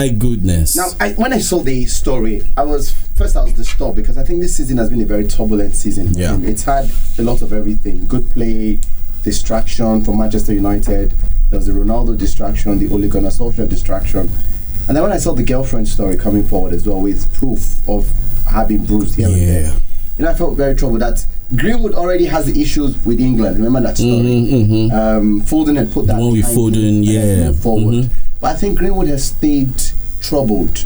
My goodness. Now, I, when I saw the story, I was first I was disturbed because I think this season has been a very turbulent season. Yeah. It's had a lot of everything: good play, distraction from Manchester United. There was the Ronaldo distraction, the Ole Gunnar Solskjaer distraction, and then when I saw the girlfriend story coming forward as well with proof of having bruised here and there, you know, I felt very troubled that Greenwood already has the issues with England. Remember that story? Mhm, mhm. Um, Foden had put that behind Foden, yeah. forward. Mhm. But I think Greenwood has stayed troubled.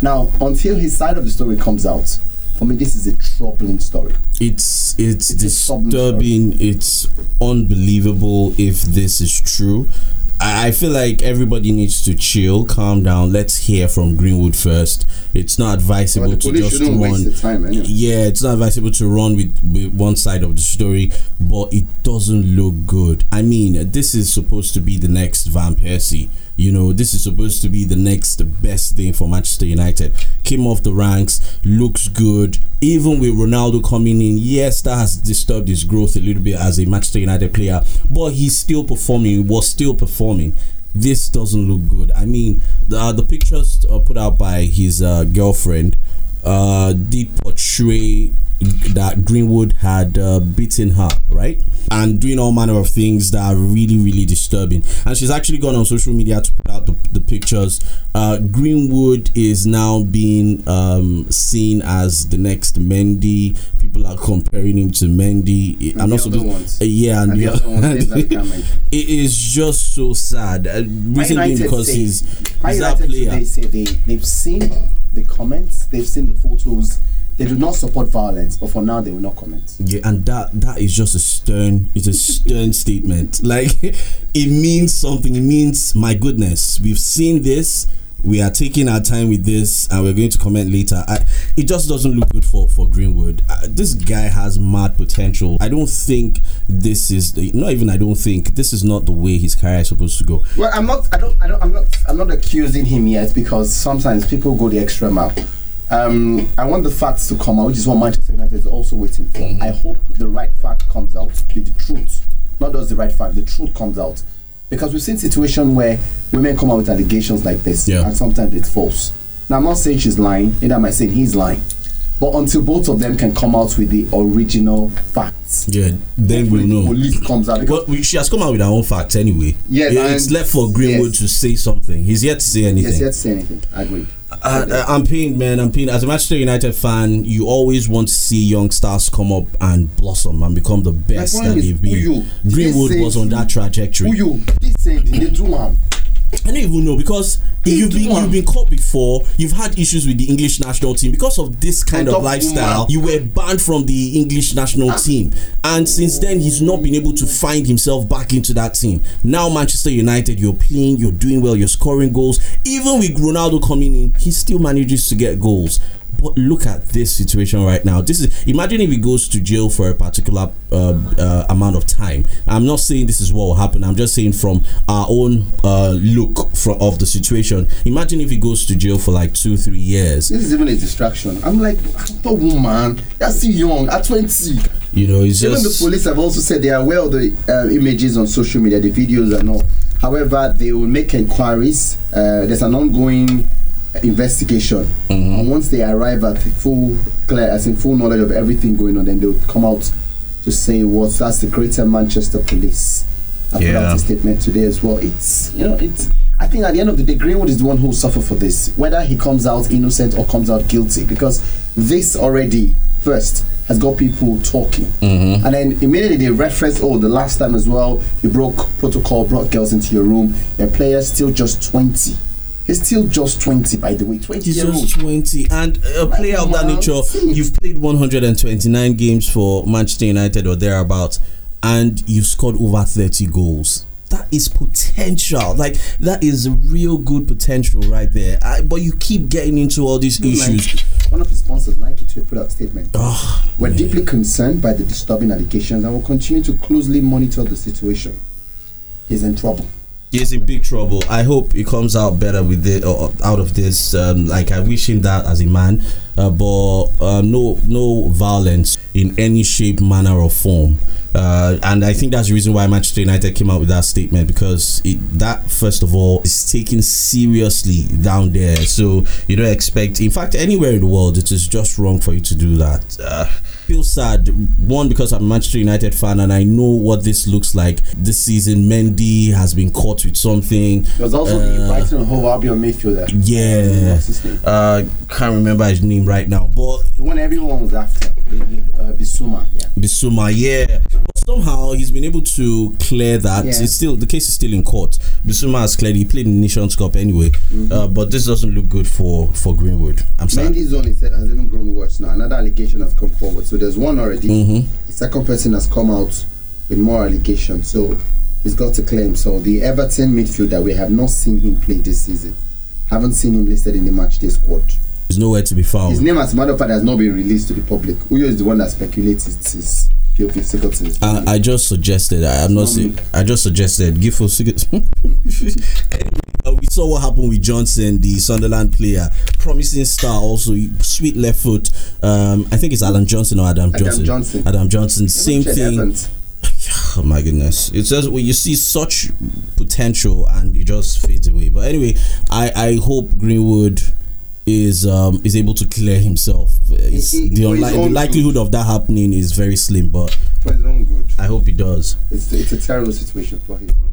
Now, until his side of the story comes out, for me, this is a troubling story. It's it's, It's disturbing. It's unbelievable if this is true. I I feel like everybody needs to chill, calm down. Let's hear from Greenwood first. It's not advisable the to just run. time, anyway. Yeah, it's not advisable to run with, with one side of the story, but it doesn't look good. I mean, this is supposed to be the next Van Persie. You know, this is supposed to be the next best thing for Manchester United. Came off the ranks, looks good. Even with Ronaldo coming in, yes, that has disturbed his growth a little bit as a Manchester United player, but he's still performing, was still performing this doesn't look good. I mean, the, the pictures uh, put out by his uh, girlfriend uh, did portray that Greenwood had uh, beaten her, right? And doing all manner of things that are really, really disturbing. And she's actually gone on social media to put out the, the pictures. Uh, Greenwood is now being um, seen as the next Mendy. People are comparing him to Mendy. And I'm the not other supposed. ones. Uh, yeah, and, And the the other ones, it is just so sad. Uh, United because say- he's he's that player. today say they, they've seen the comments, they've seen the photos. They do not support violence, but for now, they will not comment. Yeah, and that that is just a stern. It's a stern statement. Like it means something. It means my goodness, we've seen this. We are taking our time with this, and we're going to comment later. I, it just doesn't look good for for Greenwood. Uh, this guy has mad potential. I don't think this is the, not even. I don't think this is not the way his career is supposed to go. Well, I'm not. I don't. I don't. I'm not. I'm not accusing him yet because sometimes people go the extra mile. Um, I want the facts to come out, which is what Manchester United is also waiting for. I hope the right fact comes out, be the truth, not just the right fact. The truth comes out, because we've seen situations where women come out with allegations like this, Yeah. and sometimes it's false. Now, I'm not saying she's lying, neither am I saying he's lying, but until both of them can come out with the original facts, Yeah, then we'll the know. Police comes out because Well, she has come out with her own facts anyway. Yes, it's left for Greenwood yes. to say something. He's yet to say anything. yes, yet to say anything. I agree. Uh, uh, I'm pained, man. I'm pained. As a Manchester United fan, you always want to see young stars come up and blossom and become the best that they've been. you? Greenwood was on that trajectory. Who you? This said they do am. I don't even know because you've been you've been caught before. You've had issues with the English national team because of this kind of lifestyle. You were banned from the English national team, and since then he's not been able to find himself back into that team. Now Manchester United, you're playing, you're doing well, you're scoring goals. Even with Ronaldo coming in, he still manages to get goals. But look at this situation right now. This is imagine if he goes to jail for a particular uh, uh, amount of time. I'm not saying this is what will happen. I'm just saying from our own uh, look from of the situation. Imagine if he goes to jail for like two, three years. This is even a distraction. I'm like, the woman, you're still young, at 20. You know, it's Even the police have also said they are aware of the uh, images on social media, the videos and all. However, they will make inquiries. Uh, there's an ongoing investigation, Mm-hmm. and once they arrive at full clear, as in full knowledge of everything going on, then they'll come out to say what. That's the Greater Manchester Police. I put Yeah. out a statement today as well. It's you know it's. I think at the end of the day, Greenwood is the one who will suffer for this, whether he comes out innocent or comes out guilty, because this already first has got people talking, Mm-hmm. and then immediately they reference, oh, the last time as well, you broke protocol, brought girls into your room. Your player still just twenty. He's still just twenty, by the way, twenty He's year old. just 20 and a player of that nature you've played 129 games for Manchester United or thereabouts and you've scored over 30 goals that is potential. Like that is real good potential right there. I, but you keep getting into all these issues. one of the sponsors, Nike, to put out a statement. oh, We're deeply concerned by the disturbing allegations and will continue to closely monitor the situation. He's in trouble. he's in big trouble. I hope he comes out better with it or out of this um, like I wish him that as a man. Uh, but uh, no no violence in any shape manner or form Uh, and I think that's the reason why Manchester United came out with that statement because it, that, first of all, is taken seriously down there. So you don't expect, in fact, anywhere in the world, it is just wrong for you to do that. Uh, feel sad one because I'm a Manchester United fan and I know what this looks like this season. Mendy has been caught with something. There's also the Uh, Brighton and Hove Albion midfielder. Yeah, What's his name? uh, can't remember his name right now, but The one everyone was after. Uh, Bissouma. Yeah. Bissouma, yeah. But somehow he's been able to clear that. Yeah. It's still the case is still in court. Bissouma has cleared. He played in the Nations Cup anyway, Mm-hmm. uh, but this doesn't look good for for Greenwood. I'm sorry. Mendy's zone is, has even grown worse now. Another allegation has come forward. So there's one already. Mm-hmm. The second person has come out with more allegations. So he's got to claim. So the Everton midfielder, we have not seen him play this season. Haven't seen him listed in the match day squad. Nowhere to be found. His name, as a matter of fact, has not been released to the public. Uyo is the one that speculates it's his guilty secretaries. I, I just suggested. I, I'm not saying. I just suggested. Anyway, uh, we saw what happened with Johnson, the Sunderland player, promising star. Also, sweet left foot. Um, I think it's Alan Johnson or Adam, Adam Johnson. Johnson. Adam Johnson. Same thing. Oh my goodness! It's just when you see such potential and it just fades away. But anyway, I I hope Greenwood is um is able to clear himself. It's, he- the, for his unli- the likelihood of that happening is very slim, but For his good. I hope he does. It's, it's a terrible situation for own